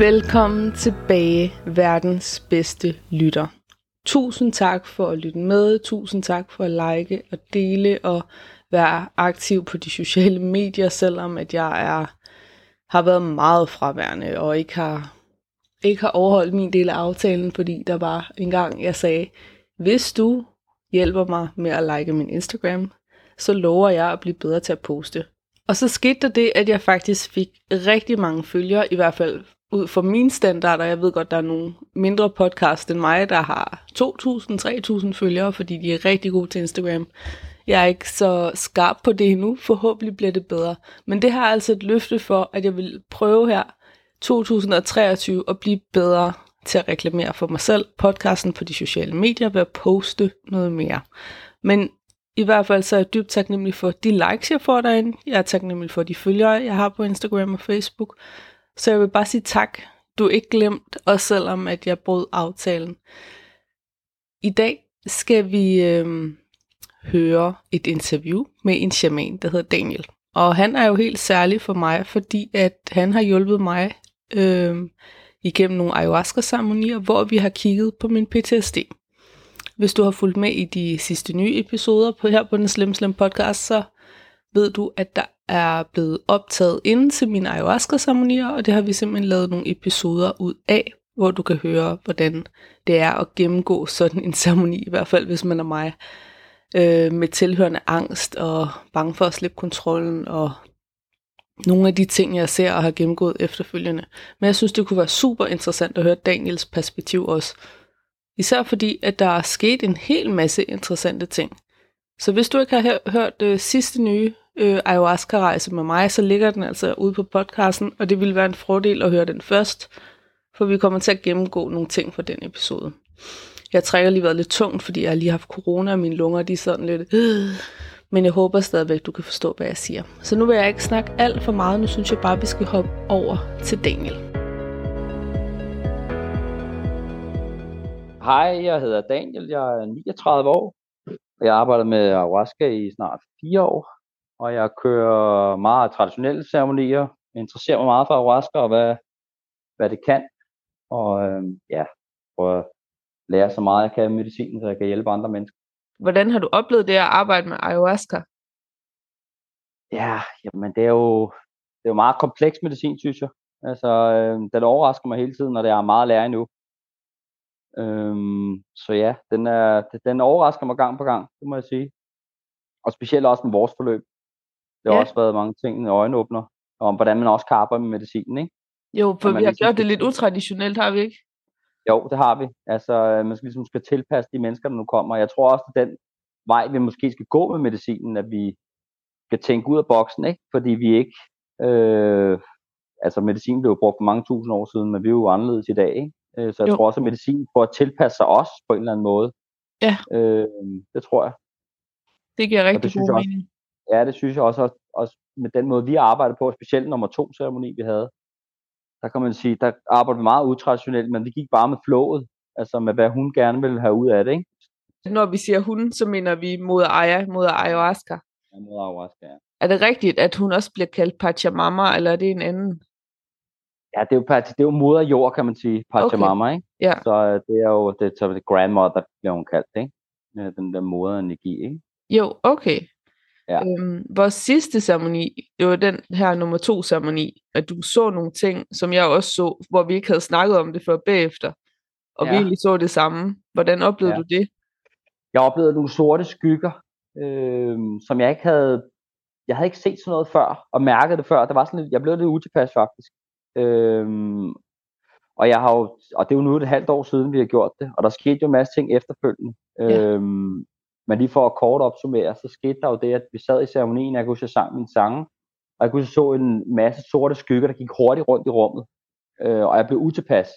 Velkommen tilbage, verdens bedste lytter. Tusind tak for at lytte med, tusind tak for at like og dele og være aktiv på de sociale medier, selvom at jeg er, har været meget fraværende og ikke har, ikke har overholdt min del af aftalen, fordi der var en gang, jeg sagde, hvis du hjælper mig med at like min Instagram, så lover jeg at blive bedre til at poste. Og så skete der det, at jeg faktisk fik rigtig mange følgere, i hvert fald ud fra mine standarder, jeg ved godt, der er nogle mindre podcast end mig, der har 2.000-3.000 følgere, fordi de er rigtig gode til Instagram. Jeg er ikke så skarp på det endnu, forhåbentlig bliver det bedre. Men det har altså et løfte for, at jeg vil prøve her 2023 at blive bedre til at reklamere for mig selv, podcasten på de sociale medier, ved at poste noget mere. Men i hvert fald så er jeg dybt taknemmelig for de likes, jeg får derinde. Jeg er taknemmelig for de følgere, jeg har på Instagram og Facebook. Så jeg vil bare sige tak. Du er ikke glemt, og selvom at jeg brød aftalen. I dag skal vi øh, høre et interview med en shaman, der hedder Daniel. Og han er jo helt særlig for mig, fordi at han har hjulpet mig øh, igennem nogle ayahuasca-ceremonier, hvor vi har kigget på min PTSD. Hvis du har fulgt med i de sidste nye episoder på her på den Slim Slim podcast, så ved du, at der er blevet optaget inden til mine ayahuasca-ceremonier, og det har vi simpelthen lavet nogle episoder ud af, hvor du kan høre, hvordan det er at gennemgå sådan en ceremoni, i hvert fald hvis man er mig, øh, med tilhørende angst og bange for at slippe kontrollen og nogle af de ting, jeg ser og har gennemgået efterfølgende. Men jeg synes, det kunne være super interessant at høre Daniels perspektiv også. Især fordi, at der er sket en hel masse interessante ting. Så hvis du ikke har hørt øh, sidste nye øh, ayahuasca-rejse med mig, så ligger den altså ude på podcasten, og det vil være en fordel at høre den først, for vi kommer til at gennemgå nogle ting fra den episode. Jeg trækker lige været lidt tungt, fordi jeg har lige haft corona, og mine lunger de er sådan lidt... Øh, men jeg håber stadigvæk, du kan forstå, hvad jeg siger. Så nu vil jeg ikke snakke alt for meget, nu synes jeg bare, vi skal hoppe over til Daniel. Hej, jeg hedder Daniel, jeg er 39 år. Jeg arbejder med ayahuasca i snart fire år, og jeg kører meget traditionelle ceremonier. Jeg interesserer mig meget for ayahuasca og hvad, hvad det kan. Og øh, ja, prøver at lære så meget jeg kan af medicin, så jeg kan hjælpe andre mennesker. Hvordan har du oplevet det at arbejde med ayahuasca? Ja, jamen det er jo, det er jo meget kompleks medicin, synes jeg. Altså, øh, den overrasker mig hele tiden, når det er meget at lære endnu. Øhm, så ja, den, er, den overrasker mig gang på gang, det må jeg sige. Og specielt også med vores forløb. Det har ja. også været mange ting, i øjenåbner, om hvordan man også kan arbejde med medicinen, ikke? Jo, for vi har ligesom gjort det lidt utraditionelt, har vi ikke? Jo, det har vi. Altså, øh, man skal ligesom skal tilpasse de mennesker, der nu kommer. Jeg tror også, at den vej, vi måske skal gå med medicinen, at vi skal tænke ud af boksen, ikke? Fordi vi ikke... Øh, altså, medicin blev brugt for mange tusind år siden, men vi er jo anderledes i dag, ikke? Øh, så jeg jo. tror også, at medicin får at tilpasse sig os på en eller anden måde. Ja. Øh, det tror jeg. Det giver rigtig god mening. Ja, det synes jeg også, også, også med den måde, vi arbejder på, specielt nummer to ceremoni, vi havde, der kan man sige, der arbejder vi meget utraditionelt, men det gik bare med flowet, altså med hvad hun gerne vil have ud af det, ikke? Når vi siger hun, så mener vi mod Aya, mod ayahuasca. Ja, mod ayahuasca, ja. Er det rigtigt, at hun også bliver kaldt Pachamama, eller er det en anden? Ja, det er jo, det er jo moder jord, kan man sige, Pachamama, okay. ikke? Ja. Så øh, det er jo, det, så det grandmother, bliver hun kaldt, ikke? Den der moderenergi, ikke? Jo, okay. Ja. Øhm, vores sidste ceremoni, det var den her nummer to ceremoni, at du så nogle ting, som jeg også så, hvor vi ikke havde snakket om det før bagefter, og ja. vi egentlig så det samme. Hvordan oplevede ja. du det? Jeg oplevede nogle sorte skygger øh, som jeg ikke havde, jeg havde ikke set sådan noget før, og mærket det før. Det var sådan lidt, jeg blev lidt utilpas faktisk. Øh, og jeg har jo, og det er jo nu et halvt år siden, vi har gjort det, og der skete jo en masse ting efterfølgende. Ja. Øhm, men lige for at kort opsummere, så skete der jo det, at vi sad i ceremonien, jeg kunne huske, sang min sange, og jeg kunne så en masse sorte skygger, der gik hurtigt rundt i rummet, øh, og jeg blev utilpas.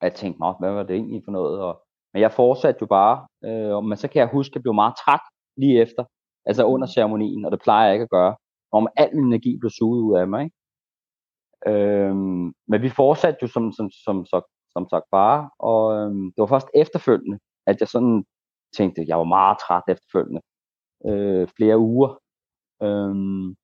Og jeg tænkte, hvad var det egentlig for noget? Og, men jeg fortsatte jo bare, øh, men så kan jeg huske, at jeg blev meget træt lige efter, altså under ceremonien, og det plejer jeg ikke at gøre, om al min energi blev suget ud af mig. Ikke? Øhm, men vi fortsatte jo som, som, som, som, som sagt bare, og øhm, det var først efterfølgende, at jeg sådan tænkte, jeg var meget træt efterfølgende. Øh, flere uger. Øhm,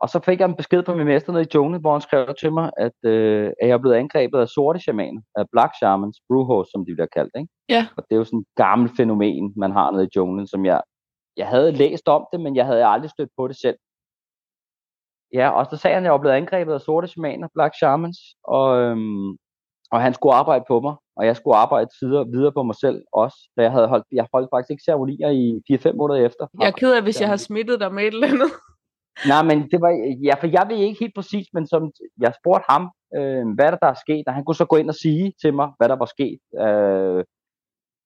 og så fik jeg en besked på min mester nede i junglen, hvor han skrev til mig, at, øh, at jeg er blevet angrebet af sorte shamaner, af black shamans, bruhos, som de bliver kaldt. Ikke? Ja. Og det er jo sådan et gammelt fænomen, man har nede i junglen, som jeg, jeg havde læst om det, men jeg havde aldrig stødt på det selv. Ja, og så sagde han, at jeg var blevet angrebet af sorte shamaner, Black Shamans, og, øhm, og han skulle arbejde på mig, og jeg skulle arbejde videre, videre på mig selv også. Så jeg havde holdt, jeg holdt faktisk ikke ceremonier i 4-5 måneder efter. Jeg er ked af, hvis jeg har smittet dig med et eller andet. Nej, men det var, ja, for jeg ved ikke helt præcis, men som jeg spurgte ham, øh, hvad der, der er sket, og han kunne så gå ind og sige til mig, hvad der var sket, øh,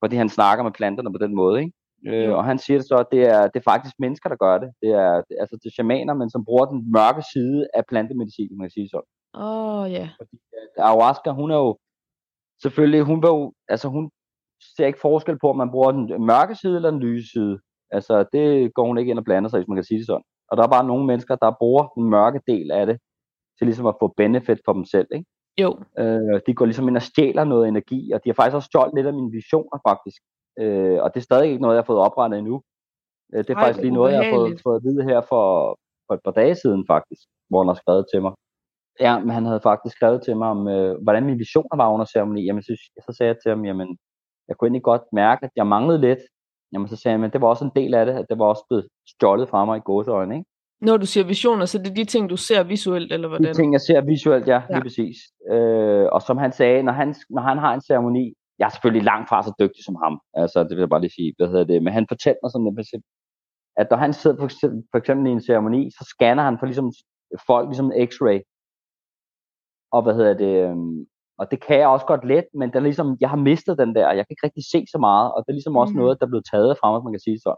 fordi han snakker med planterne på den måde, ikke? Øh, og han siger det så, at det er, det er faktisk mennesker, der gør det. Det er altså til shamaner, men som bruger den mørke side af plantemedicin, man kan sige sådan. Åh, oh, ja. Fordi ayahuasca, hun er jo selvfølgelig, hun, var jo, altså, hun ser ikke forskel på, om man bruger den mørke side eller den lyse side. Altså, det går hun ikke ind og blander sig, hvis man kan sige det sådan. Og der er bare nogle mennesker, der bruger den mørke del af det, til ligesom at få benefit for dem selv, ikke? Jo. Øh, de går ligesom ind og stjæler noget energi, og de har faktisk også stjålet lidt af mine visioner, faktisk. Øh, og det er stadig ikke noget, jeg har fået oprettet endnu. Øh, det er Ej, faktisk lige noget, jeg har fået, fået at vide her for, for et par dage siden faktisk, hvor han har skrevet til mig. Ja, men han havde faktisk skrevet til mig om, øh, hvordan mine visioner var under ceremoni. Jamen, så, så sagde jeg til ham, jamen, jeg kunne egentlig godt mærke, at jeg manglede lidt. Jamen, så sagde jeg, men det var også en del af det, at det var også blevet stjålet fra mig i gåseøjne, ikke? Når du siger visioner, så det er de ting, du ser visuelt, eller hvordan? De ting, jeg ser visuelt, ja, ja. lige præcis. Øh, og som han sagde, når han, når han har en ceremoni, jeg er selvfølgelig langt fra så dygtig som ham, altså det vil jeg bare lige sige, hvad hedder det, men han fortalte mig sådan, at når han sidder for eksempel, for eksempel i en ceremoni, så scanner han for ligesom folk ligesom en x-ray, og hvad hedder det, øhm, og det kan jeg også godt let, men der er ligesom, jeg har mistet den der, jeg kan ikke rigtig se så meget, og det er ligesom også mm. noget, der er blevet taget fra mig, man kan sige så.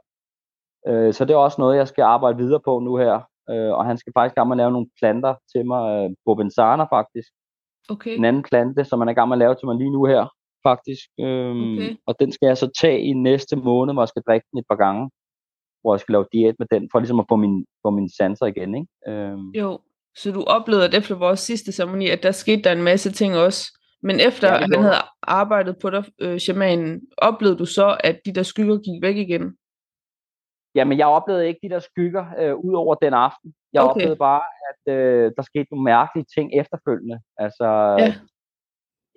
Øh, så det er også noget, jeg skal arbejde videre på nu her, øh, og han skal faktisk gerne lave nogle planter til mig, øh, Bobensana faktisk, okay. en anden plante, som man er i gang med at lave til mig lige nu her, faktisk. Øhm, okay. Og den skal jeg så tage i næste måned, hvor jeg skal drikke den et par gange. Hvor jeg skal lave diæt med den, for ligesom at få min, få mine sanser igen. Ikke? Øhm. Jo, så du oplevede, at efter vores sidste ceremoni, at der skete der en masse ting også. Men efter ja, han havde arbejdet på dig, øh, shamanen, oplevede du så, at de der skygger gik væk igen? Jamen, jeg oplevede ikke de der skygger øh, ud over den aften. Jeg okay. oplevede bare, at øh, der skete nogle mærkelige ting efterfølgende. Altså, ja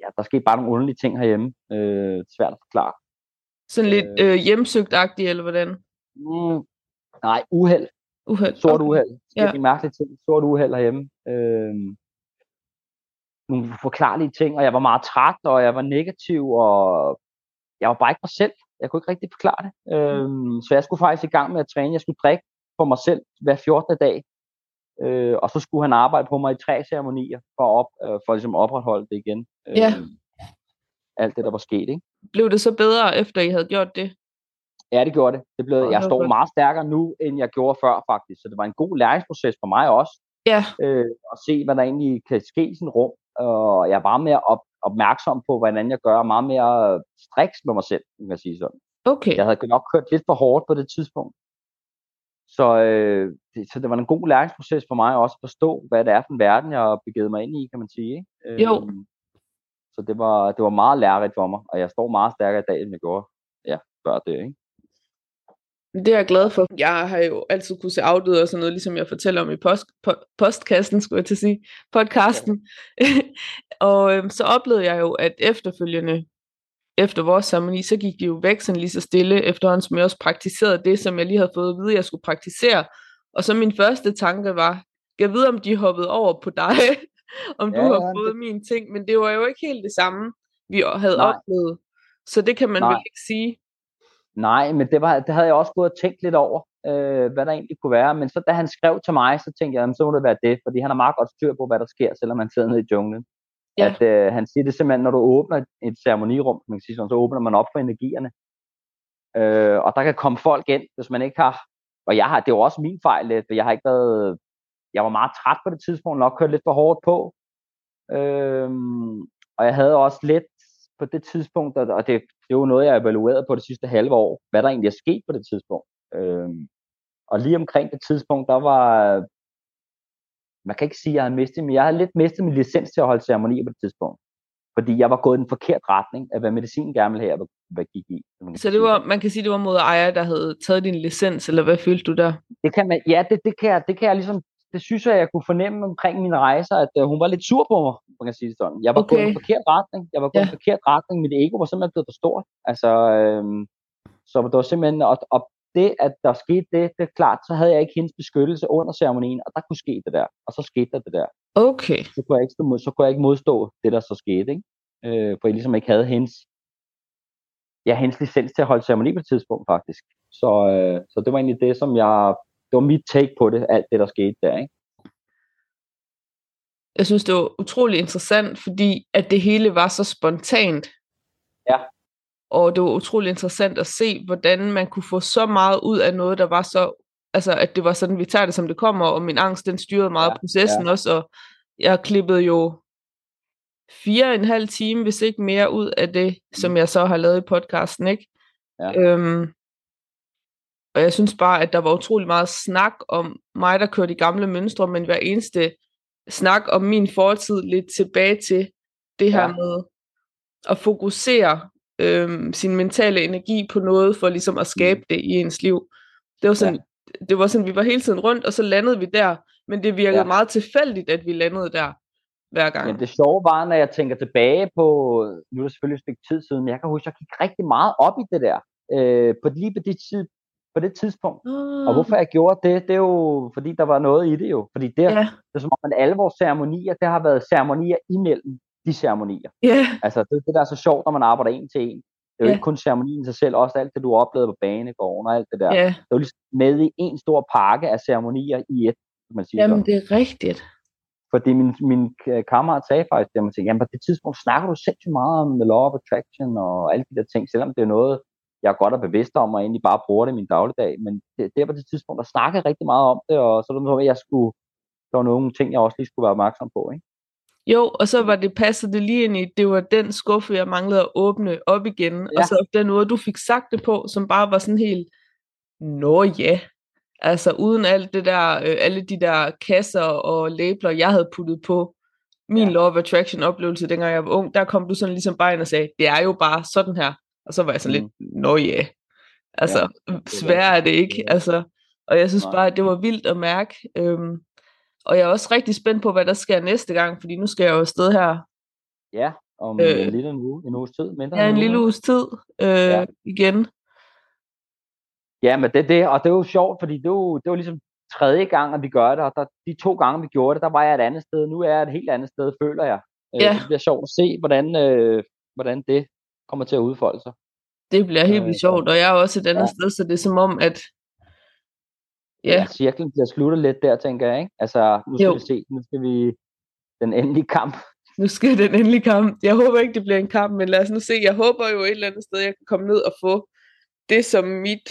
ja, der skete bare nogle underlige ting herhjemme. Øh, svært at forklare. Sådan lidt øh, øh hjemsøgt-agtigt, eller hvordan? Mm, nej, uheld. Uheld. Sort okay. uheld. Det ja. mærkelige ting. Sort uheld herhjemme. Øh, nogle forklarlige ting, og jeg var meget træt, og jeg var negativ, og jeg var bare ikke mig selv. Jeg kunne ikke rigtig forklare det. Øh, så jeg skulle faktisk i gang med at træne. Jeg skulle drikke for mig selv hver 14. dag. Øh, og så skulle han arbejde på mig i tre ceremonier for, op, øh, for ligesom at opretholde det igen. Øh, ja. Alt det, der var sket. Ikke? Blev det så bedre, efter I havde gjort det? Ja, det gjorde det. det blev, jeg står meget stærkere nu, end jeg gjorde før faktisk. Så det var en god læringsproces for mig også. Ja. Øh, at se, hvad der egentlig kan ske i sådan rum. Og jeg meget mere op, opmærksom på, hvordan jeg gør meget mere striks med mig selv, kan man sige sådan. Okay. Jeg havde nok kørt lidt for hårdt på det tidspunkt. Så, øh, det, så det var en god læringsproces for mig også at forstå, hvad det er for en verden, jeg har begivet mig ind i, kan man sige. Ikke? Jo. Øh, så det var, det var meget lærerigt for mig, og jeg står meget stærkere i dag, end jeg gjorde ja, før det. Ikke? Det er jeg glad for. Jeg har jo altid kunne se afdøde og sådan noget, ligesom jeg fortæller om i post, po, postkassen, skulle jeg til at sige, podcasten. Ja. og øhm, så oplevede jeg jo, at efterfølgende efter vores ceremoni, så gik de jo væk sådan lige så stille, efterhånden som jeg også praktiserede det, som jeg lige havde fået at vide, jeg skulle praktisere. Og så min første tanke var, jeg ved om de hoppede over på dig, om ja, du har fået det... mine ting, men det var jo ikke helt det samme, vi havde Nej. oplevet. Så det kan man Nej. vel ikke sige. Nej, men det, var, det havde jeg også gået og tænkt lidt over, øh, hvad der egentlig kunne være. Men så da han skrev til mig, så tænkte jeg, jamen, så må det være det, fordi han har meget godt styr på, hvad der sker, selvom han sidder nede i junglen. Ja. At øh, han siger det simpelthen, når du åbner et ceremonirum, man kan sige sådan, så åbner man op for energierne. Øh, og der kan komme folk ind, hvis man ikke har, og jeg har, det var også min fejl, for jeg har ikke været, jeg var meget træt på det tidspunkt, nok kørt lidt for hårdt på. Øh, og jeg havde også lidt på det tidspunkt, og det, det var noget, jeg evaluerede på det sidste halve år, hvad der egentlig er sket på det tidspunkt. Øh, og lige omkring det tidspunkt, der var, man kan ikke sige, at jeg havde mistet, men jeg havde lidt mistet min licens til at holde ceremonier på det tidspunkt. Fordi jeg var gået i en forkert retning af, hvad medicinen gerne ville have, hvad gik i. Så det var, man kan sige, det var mod ejer, der havde taget din licens, eller hvad følte du der? Det kan man, ja, det, det, kan jeg, det kan jeg ligesom, det synes jeg, jeg kunne fornemme omkring mine rejser, at uh, hun var lidt sur på mig, man kan sige det sådan. Jeg var okay. gået i en forkert retning, jeg var gået ja. i en forkert retning, mit ego var simpelthen blevet for stort. Altså, øhm, så det var simpelthen, og, og det, at der skete det, det er klart, så havde jeg ikke hendes beskyttelse under ceremonien, og der kunne ske det der, og så skete der det der. Okay. Så kunne jeg ikke, så kunne jeg ikke modstå det, der så skete, ikke? Øh, for jeg ligesom ikke havde hendes, ja, hendes licens til at holde ceremoni på et tidspunkt, faktisk. Så, øh, så det var egentlig det, som jeg, det var mit take på det, alt det, der skete der, ikke? Jeg synes, det var utrolig interessant, fordi at det hele var så spontant. Ja og det var utrolig interessant at se, hvordan man kunne få så meget ud af noget, der var så, altså at det var sådan, vi tager det som det kommer, og min angst, den styrede meget ja, processen ja. også, og jeg klippede jo fire og en halv time, hvis ikke mere, ud af det, som mm. jeg så har lavet i podcasten, ikke? Ja. Øhm, og jeg synes bare, at der var utrolig meget snak om mig, der kørte i gamle mønstre, men hver eneste snak om min fortid lidt tilbage til det her ja. med at fokusere øhm, sin mentale energi på noget, for ligesom at skabe mm. det i ens liv. Det var sådan, ja. det var sådan, vi var hele tiden rundt, og så landede vi der, men det virkede ja. meget tilfældigt, at vi landede der hver gang. Men det sjove var, når jeg tænker tilbage på, nu er det selvfølgelig et stykke tid siden, men jeg kan huske, at jeg gik rigtig meget op i det der, øh, på lige på det, tid, på det tidspunkt. Uh. Og hvorfor jeg gjorde det, det er jo, fordi der var noget i det jo. Fordi det, ja. det er som om, at alle vores ceremonier, det har været ceremonier imellem de ceremonier. Yeah. Altså, det, det der er så sjovt, når man arbejder en til en. Det er jo yeah. ikke kun ceremonien i sig selv, også alt det, du har oplevet på banegården og alt det der. Yeah. Det er jo ligesom med i en stor pakke af ceremonier i et, kan man sige. Jamen, sådan. det er rigtigt. Fordi min, min kammerat sagde faktisk, at jamen på det tidspunkt snakker du sindssygt meget om the law of attraction og alle de der ting, selvom det er noget, jeg er godt og bevidst om, og egentlig bare bruger det i min dagligdag. Men det, det på det tidspunkt, der snakkede rigtig meget om det, og så var det noget, jeg skulle, der var nogle ting, jeg også lige skulle være opmærksom på. Ikke? Jo, og så var det passet det lige ind i, det var den skuffe, jeg manglede at åbne op igen. Ja. Og så den måde, du fik sagt det på, som bare var sådan helt, nå ja. Altså uden alt det der, øh, alle de der kasser og labler, jeg havde puttet på min ja. Law of Attraction oplevelse, dengang jeg var ung, der kom du sådan ligesom bare ind og sagde, det er jo bare sådan her. Og så var jeg sådan mm. lidt, nå ja. Altså, ja, svær er det ikke. Altså, og jeg synes bare, at det var vildt at mærke. Øhm, og jeg er også rigtig spændt på, hvad der sker næste gang, fordi nu skal jeg jo afsted her. Ja, om øh, en lille uge, en uges tid. Mindre ja, en, en lille uges tid øh, ja. igen. Ja, men det, det, og det er jo sjovt, fordi det var, det var ligesom tredje gang, at vi gør det, og der, de to gange, vi gjorde det, der var jeg et andet sted. Nu er jeg et helt andet sted, føler jeg. Øh, ja. Det bliver sjovt at se, hvordan, øh, hvordan det kommer til at udfolde sig. Det bliver helt vildt øh, sjovt, og jeg er også et andet ja. sted, så det er som om, at Ja. ja cirklen bliver sluttet lidt der, tænker jeg, ikke? Altså, nu skal jo. vi se, nu skal vi den endelige kamp. Nu skal den endelige kamp. Jeg håber ikke, det bliver en kamp, men lad os nu se. Jeg håber jo et eller andet sted, jeg kan komme ned og få det, som mit,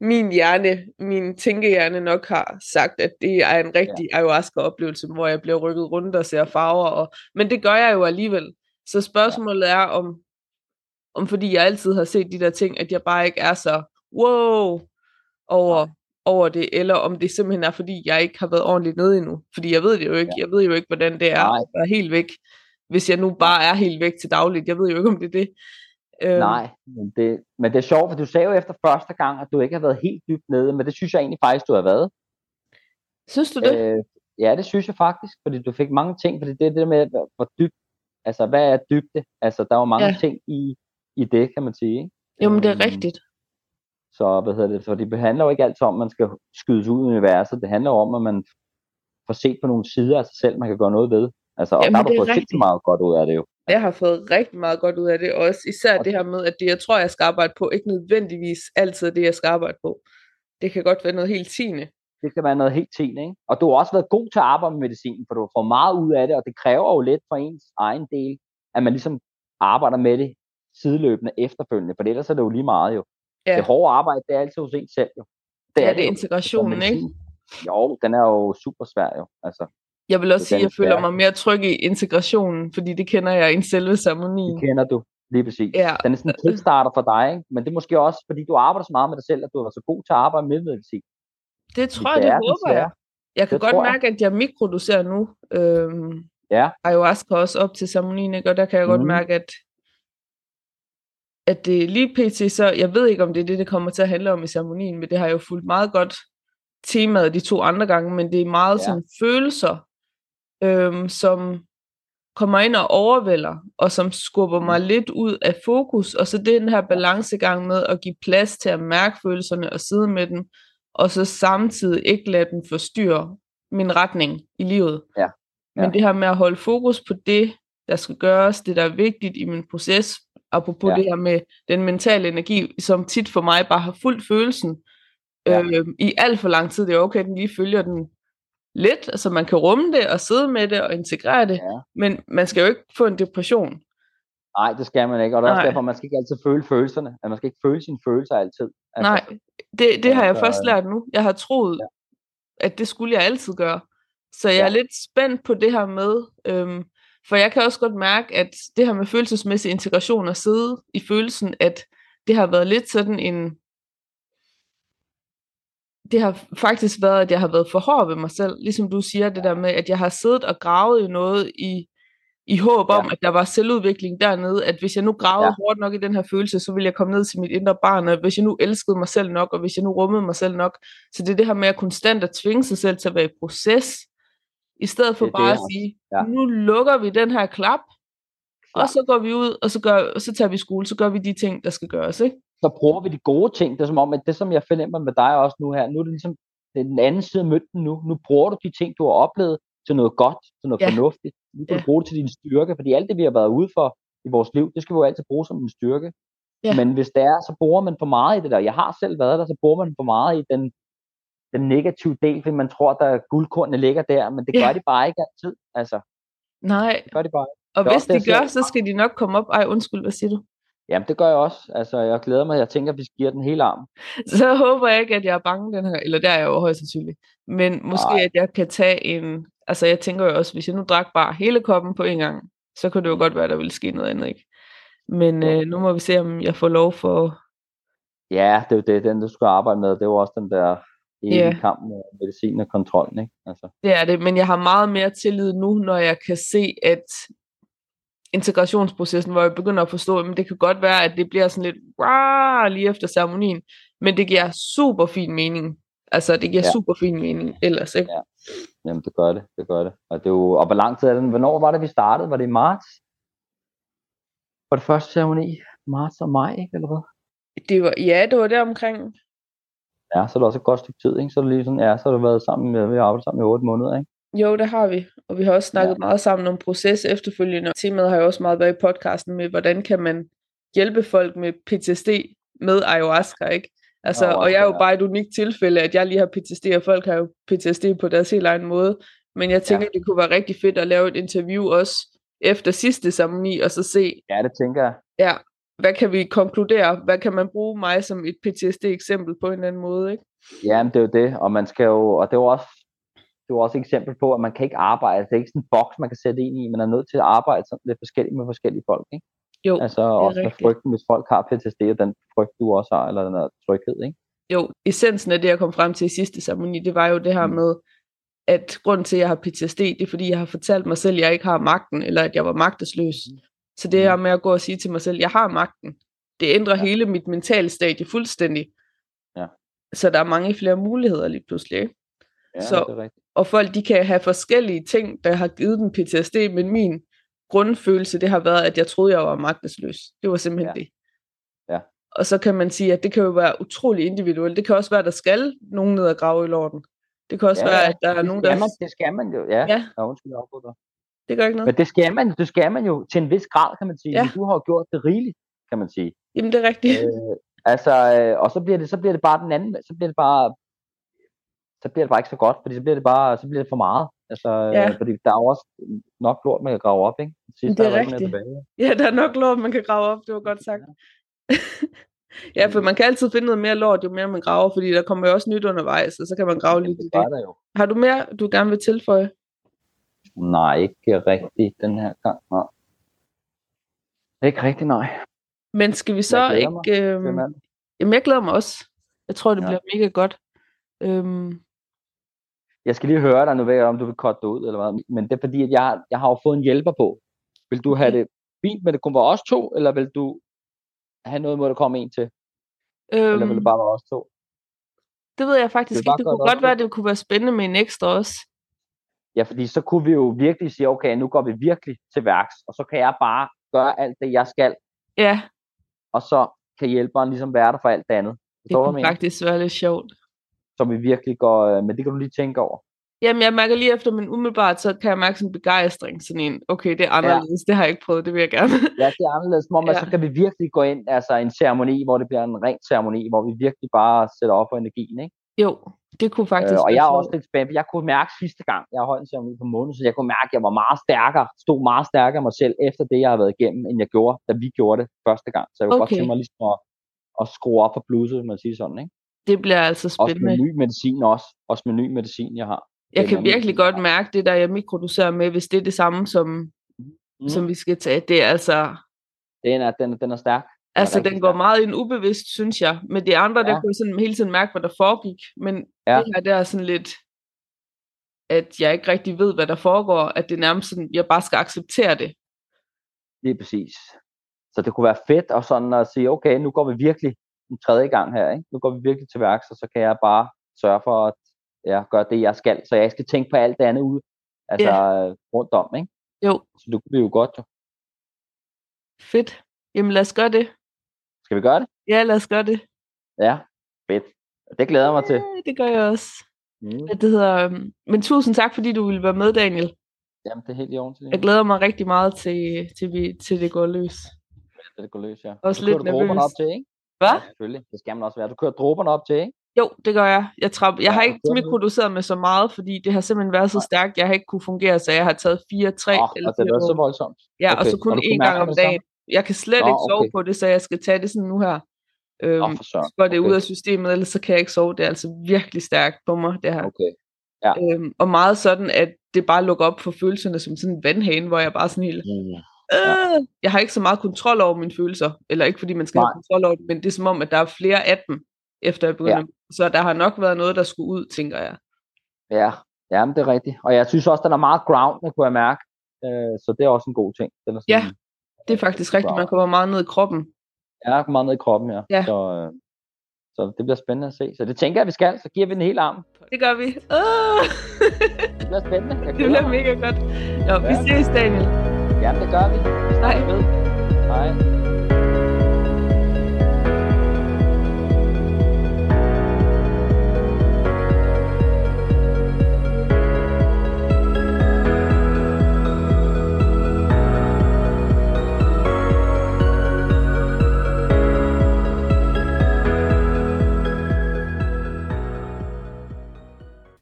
min hjerne, min tænkehjerne nok har sagt, at det er en rigtig ja. ayahuasca-oplevelse, hvor jeg bliver rykket rundt og ser farver. Og, men det gør jeg jo alligevel. Så spørgsmålet er, om, om fordi jeg altid har set de der ting, at jeg bare ikke er så wow over, over det, eller om det simpelthen er, fordi jeg ikke har været ordentligt nede endnu. Fordi jeg ved det jo ikke. Ja. Jeg ved jo ikke, hvordan det er Nej. at være helt væk, hvis jeg nu bare er helt væk til dagligt. Jeg ved jo ikke, om det er det. Øhm. Nej, men det, men det er sjovt, for du sagde jo efter første gang, at du ikke har været helt dybt nede, men det synes jeg egentlig faktisk, du har været. Synes du det? Øh, ja, det synes jeg faktisk, fordi du fik mange ting, fordi det er det med, hvor dybt, altså hvad er dybde? Altså der er jo mange ja. ting i, i det, kan man sige. Ikke? Jo, men det er øhm, rigtigt. Så, hvad hedder det, for det handler jo ikke altid om, at man skal skydes ud i universet. Det handler om, at man får set på nogle sider af sig selv, man kan gøre noget ved. Altså, og Jamen, der har du fået sindssygt meget godt ud af det jo. Jeg har fået rigtig meget godt ud af det, og også især Og- det her med, at det, jeg tror, jeg skal arbejde på, ikke nødvendigvis altid er det, jeg skal arbejde på. Det kan godt være noget helt tiende. Det kan være noget helt tiende, ikke? Og du har også været god til at arbejde med medicin, for du får meget ud af det, og det kræver jo lidt for ens egen del, at man ligesom arbejder med det sideløbende efterfølgende, for ellers er det jo lige meget jo. Ja. Det hårde arbejde, det er altid hos en selv jo. Det er det jo. integrationen, ikke? Jo, den er jo super svær jo. Altså, Jeg vil også Så sige, at jeg føler er- mig mere tryg i integrationen, fordi det kender jeg i selve ceremonien. det kender du lige præcis. Ja. Den er sådan en kickstarter for dig, ikke? men det er måske også, fordi du arbejder så meget med dig selv, at du er så god til at arbejde med medicin. Det tror jeg, det det er håber jeg. Jeg kan Det godt mærke, at jeg mikrodoserer nu. Øhm, Ja. ayahuasca også op til ceremonien, ikke? og der kan jeg godt Mhm. mærke, at at det er lige pt. så, jeg ved ikke, om det er det, det kommer til at handle om i ceremonien, men det har jeg jo fulgt meget godt temaet de to andre gange, men det er meget Ja. sådan følelser, øhm, som kommer ind og overvælder, og som skubber mig lidt ud af fokus, og så den her balancegang med at give plads til at mærke følelserne og sidde med dem, og så samtidig ikke lade den forstyrre min retning i livet. Ja. Men Ja. det her med at holde fokus på det, der skal gøres, det der er vigtigt i min proces, apropos Ja. det her med den mentale energi, som tit for mig bare har fuldt følelsen Ja. øh, i alt for lang tid. Det er okay, at den lige følger den lidt, altså man kan rumme det og sidde med det og integrere det, Ja. men man skal jo ikke få en depression. Nej, det skal man ikke, og det er også derfor, man skal ikke altid føle følelserne. At man skal ikke føle sine følelser altid. Altså, Nej, det, det har jeg altså, først lært nu. Jeg har troet, Ja. at det skulle jeg altid gøre. Så jeg er Ja. lidt spændt på det her med, øhm, for jeg kan også godt mærke, at det her med følelsesmæssig integration og sidde i følelsen, at det har været lidt sådan en... Det har faktisk været, at jeg har været for hård ved mig selv. Ligesom du siger, det der med, at jeg har siddet og gravet i noget i, i håb om, Ja. at der var selvudvikling dernede, at hvis jeg nu gravede Ja. hårdt nok i den her følelse, så ville jeg komme ned til mit indre barn, og hvis jeg nu elskede mig selv nok, og hvis jeg nu rummede mig selv nok. Så det er det her med at konstant at tvinge sig selv til at være i proces, i stedet for Det bare det, at sige, ja. nu lukker vi den her klap, og så går vi ud, og så, gør, så tager vi skole, så gør vi de ting, der skal gøres, ikke? så bruger vi de gode ting. Det er som om, at det som jeg fornemmer med dig også nu her, nu er det ligesom det er den anden side af mønten nu. Nu bruger du de ting, du har oplevet til noget godt, til noget Ja. fornuftigt. Nu kan Ja. du bruge det til din styrke, fordi alt det, vi har været ude for i vores liv, det skal vi jo altid bruge som en styrke. Ja. Men hvis det er, så bruger man for meget i det der. Jeg har selv været der, så bruger man for meget i den, den negative del, fordi man tror, der guldkornene ligger der, men det Ja. gør de bare ikke altid. Altså, Nej, det gør de bare ikke. og hvis de gør, så skal de nok komme op. Ej, undskyld, hvad siger du? Jamen, det gør jeg også. Altså, jeg glæder mig. Jeg tænker, at vi giver den hele arm. Så håber jeg ikke, at jeg er bange den her, eller der er jeg jo højst sandsynligt. Men måske, Nej. at jeg kan tage en, altså jeg tænker jo også, hvis jeg nu drak bare hele koppen på en gang, så kunne det jo godt være, at der ville ske noget andet, ikke? Men øh, nu må vi se, om jeg får lov for, Ja, det er jo det, den du skal arbejde med. Det er jo også den der evige Ja. kamp med medicin og kontrollen, ikke? Altså, det er det, men jeg har meget mere tillid nu, når jeg kan se, at integrationsprocessen, hvor jeg begynder at forstå, at det kan godt være, at det bliver sådan lidt "Wah!" lige efter ceremonien, men det giver super fin mening. Altså, det giver ja. super fin mening ellers, ikke? Ja. jamen, det gør det. Det gør det. Og, det er jo, og hvor lang tid er den? Hvornår var det, vi startede? Var det i marts? Var det første ceremoni? Marts og maj, ikke? Eller hvad? Det var, ja, det var der omkring. Ja, så er det også et godt stykke tid, ikke? Så er det lige sådan, ja, så har det været sammen med, vi har arbejdet sammen i otte måneder, ikke? Jo, det har vi. Og vi har også snakket Ja. ja. meget sammen om proces efterfølgende. Temaet har jo også meget været i podcasten med, hvordan kan man hjælpe folk med PTSD med ayahuasca, ikke? Altså, Ayahuasca, og jeg er jo ja. bare et unikt tilfælde, at jeg lige har PTSD, og folk har jo PTSD på deres helt egen måde. Men jeg tænker, ja. det kunne være rigtig fedt at lave et interview også efter sidste ceremoni, og så se, Ja, det tænker jeg. ja, hvad kan vi konkludere? Hvad kan man bruge mig som et PTSD-eksempel på en eller anden måde, ikke? Ja, men det er jo det, og man skal jo, og det er jo også, det er også et eksempel på, at man kan ikke arbejde, det er ikke sådan en boks, man kan sætte ind i, man er nødt til at arbejde sådan lidt forskelligt med forskellige folk, ikke? Jo, Altså også med frygten, hvis folk har PTSD, og den frygt, du også har, eller den der tryghed, ikke? jo, essensen af det, jeg kom frem til i sidste ceremoni, det var jo det her Mm. med, at grunden til, at jeg har PTSD, det er fordi, jeg har fortalt mig selv, at jeg ikke har magten, eller at jeg var magtesløs. Så det her med at gå og sige til mig selv, jeg har magten, det ændrer Ja. hele mit mentale stadie fuldstændig. Ja. Så der er mange flere muligheder lige pludselig. Ikke? Ja, Så- det er rigtigt. Og folk, de kan have forskellige ting, der har givet dem PTSD, men min grundfølelse, det har været, at jeg troede, jeg var magtesløs. Det var simpelthen Ja. det. Ja. Og så kan man sige, at det kan jo være utrolig individuelt. Det kan også være, at der skal nogen ned og grave i lorden. Det kan også Ja, være, at der er nogen, der... det skal man jo, ja. Ja. ja undskyld, jeg. Det gør ikke noget. Men det skal man, det skal man jo til en vis grad, kan man sige. Ja. Ja. Du har jo gjort det rigeligt, kan man sige. Jamen, det er rigtigt. Øh, altså, øh, og så bliver, det, så bliver det bare den anden, så bliver det bare, så bliver det bare ikke så godt, fordi så bliver det bare, så bliver det for meget. Altså, Ja. øh, fordi der er jo også nok lort, man kan grave op, ikke? Sidst, Det er der mere rigtigt. Ja, der er nok lort, man kan grave op. Det var godt sagt. ja, for man kan altid finde noget mere lort, jo mere man graver, fordi der kommer jo også nyt undervejs, og så kan man grave lidt i det det. var der jo. Har du mere, du gerne vil tilføje? Nej, ikke rigtigt den her gang. Nej. Ikke rigtigt, nej. Men skal vi så Jeg ikke... Øhm, det? jamen, jeg glæder mig også. Jeg tror, det Ja. bliver mega godt. Øhm, Jeg skal lige høre dig, nu ved om du vil cutte det ud, eller hvad. Men det er fordi, at jeg, jeg har jo fået en hjælper på. Vil du have det fint med, det kun var os to, eller vil du have noget, hvor der kommer en til? øhm, Eller vil det bare være os to? det ved jeg faktisk bare ikke. Det kunne det godt være, til? det kunne være spændende med en ekstra også. Ja, fordi så kunne vi jo virkelig sige, okay, nu går vi virkelig til værks, og så kan jeg bare gøre alt det, jeg skal, Ja, og så kan hjælperen ligesom være der for alt det andet. det kunne mener? faktisk være lidt sjovt. Så vi virkelig går, øh, men det kan du lige tænke over. Jamen, jeg mærker lige efter, men umiddelbart, så kan jeg mærke sådan en begejstring. Sådan en, okay, det er anderledes, det har jeg ikke prøvet, det vil jeg gerne. Ja, det er anderledes, som ja. Ja. så kan vi virkelig gå ind, altså en ceremoni, hvor det bliver en ren ceremoni, hvor vi virkelig bare sætter op for energien, ikke? Jo, det kunne faktisk Øh, og jeg er også lidt spændt, jeg kunne mærke sidste gang, jeg holdt en ceremoni på måneden, så jeg kunne mærke, at jeg var meget stærkere, stod meget stærkere mig selv, efter det, jeg har været igennem, end jeg gjorde, da vi gjorde det første gang. Så jeg kunne okay. godt tænke mig ligesom at, at skrue op for bluset, man siger sådan, ikke? Det bliver altså Også med spændende. ny medicin også. Også med ny medicin, jeg har. Jeg den kan virkelig medicin, godt mærke det, der jeg mikrodoserer med, hvis det er det samme, som, Mm. som vi skal tage. Det er altså, Den er, den, den er stærk. Altså den går meget ind ubevidst, synes jeg. Med de andre, der Ja. kunne jeg sådan hele tiden mærke, hvad der foregik. Men Ja. det her, der er sådan lidt, at jeg ikke rigtig ved, hvad der foregår. At det er nærmest sådan, jeg bare skal acceptere det. Lige præcis. Så det kunne være fedt og sådan at sige, okay, nu går vi virkelig en tredje gang her, ikke? Nu går vi virkelig til værks, og så kan jeg bare sørge for at ja, gøre det, jeg skal. Så jeg skal tænke på alt det andet ude, altså ja. rundt om, ikke? Jo, Så det kunne vi jo godt, jo. fedt. Jamen lad os gøre det. Skal vi gøre det? Ja, lad os gøre det. Ja, fedt. Det glæder jeg mig til. Ja, det gør jeg også. Mm. Det hedder, øhm, men tusind tak, fordi du ville være med, Daniel. Jamen, det er helt i orden til Jeg glæder mig rigtig meget til, til, vi, til det går løs. det, det går løs, ja. Også du lidt kører nervøs. op til, ikke? Hvad? Ja, selvfølgelig. Det skal man også være. Du kører dråberne op til, ikke? Jo, det gør jeg. Jeg, trap, jeg har ikke mikrodoseret med så meget, fordi det har simpelthen været så stærkt, jeg har ikke kunne fungere, så jeg har taget fire, tre Åh, eller altså, det fire er så voldsomt. Ja, og okay. så kun Og du kunne én gang om dagen. Jeg kan slet Nå, ikke sove okay. på det, så jeg skal tage det sådan nu her. Øhm, Åh, for for det er Okay. ud af systemet, ellers så kan jeg ikke sove. Det er altså virkelig stærkt på mig, det her. Okay. Øhm, og meget sådan, at det bare lukker op for følelserne som sådan en vandhane, hvor jeg bare sådan helt... Mm. Øh, jeg har ikke så meget kontrol over mine følelser. Eller ikke fordi man skal Nej. have kontrol over det, men det er som om, at der er flere af dem, efter jeg begynder. Ja. Så der har nok været noget, der skulle ud, tænker jeg. Ja, ja men det er rigtigt. Og jeg synes også, den er meget grounded, kunne jeg mærke. Øh, så det er også en god ting. Den er sådan, Ja. Det er faktisk rigtigt, man kommer meget ned i kroppen. Ja, meget ned i kroppen, ja. Ja. Så, øh, så det bliver spændende at se. Så det tænker jeg, vi skal. Så giver vi den hele arm. Det gør vi. Øh, Det bliver spændende. Jeg det bliver mig. mega godt. Nå, vi Ja. ses, Daniel. Jamen, det gør vi. Vi snakkes ved. Hej.